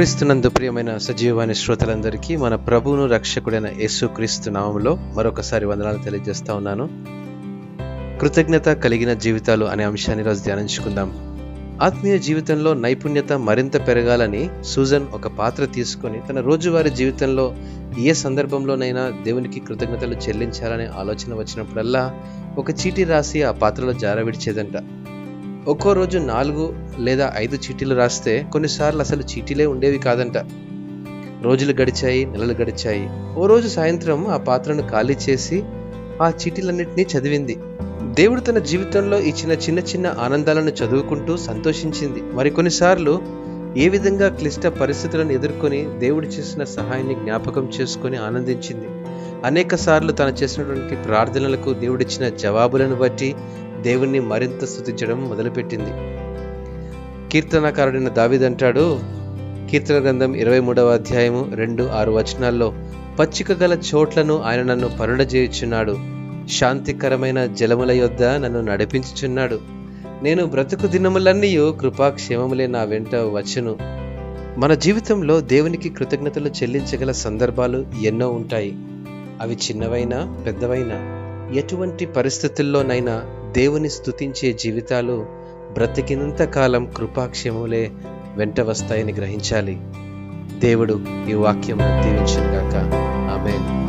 క్రీస్తునందు ప్రియమైన సజీవాని శ్రోతలందరికీ మన ప్రభువును రక్షకుడైన యేసుక్రీస్తు నామంలో మరొకసారి వందనాలు తెలియజేస్తా ఉన్నాను. కృతజ్ఞత కలిగిన జీవితాలు అనే అంశాన్ని రోజు ధ్యానించుకుందాం. ఆత్మీయ జీవితంలో నైపుణ్యత మరింత పెరగాలని సూజన్ ఒక పాత్ర తీసుకొని తన రోజువారీ జీవితంలో ఏ సందర్భంలోనైనా దేవునికి కృతజ్ఞతలు చెల్లించాలనే ఆలోచన వచ్చినప్పుడల్లా ఒక చీటీ రాసి ఆ పాత్రలో జారవిడిచేదంట. ఒక్కో రోజు నాలుగు లేదా ఐదు చీటీలు రాస్తే కొన్నిసార్లు అసలు చీటీలే ఉండేవి కాదంట. రోజులు గడిచాయి నెలలు గడిచాయి. ఓ రోజు సాయంత్రం ఆ పాత్రను ఖాళీ చేసి ఆ చీటీలన్నింటినీ చదివింది. దేవుడు తన జీవితంలో ఇచ్చిన చిన్న చిన్న ఆనందాలను చదువుకుంటూ సంతోషించింది. మరికొన్నిసార్లు ఏ విధంగా క్లిష్ట పరిస్థితులను ఎదుర్కొని దేవుడు చేసిన సహాయాన్ని జ్ఞాపకం చేసుకొని ఆనందించింది. అనేక సార్లు తను చేసినటువంటి ప్రార్థనలకు దేవుడిచ్చిన జవాబులను బట్టి దేవుణ్ణి మరింత స్థుతించడం మొదలుపెట్టింది. కీర్తనకారుడైన దావిదంటాడు కీర్తన గ్రంథం ఇరవై మూడవ అధ్యాయము రెండు ఆరు వచనాల్లో పచ్చిక గల చోట్లను ఆయన నన్ను పరుడజేయుచున్నాడు. శాంతికరమైన జలముల యొద్ద నన్ను నడిపించుచున్నాడు. నేను బ్రతుకు దినములన్నీ కృపాక్షేమములే నా వెంట వచ్చును. మన జీవితంలో దేవునికి కృతజ్ఞతలు చెల్లించగల సందర్భాలు ఎన్నో ఉంటాయి. అవి చిన్నవైనా పెద్దవైనా ఎటువంటి పరిస్థితుల్లోనైనా దేవుని స్థుతించే జీవితాలు బ్రతికినంత కాలం కృపాక్షేములే వెంట వస్తాయని గ్రహించాలి. దేవుడు ఈ వాక్యం దీవించుగాక ఆమె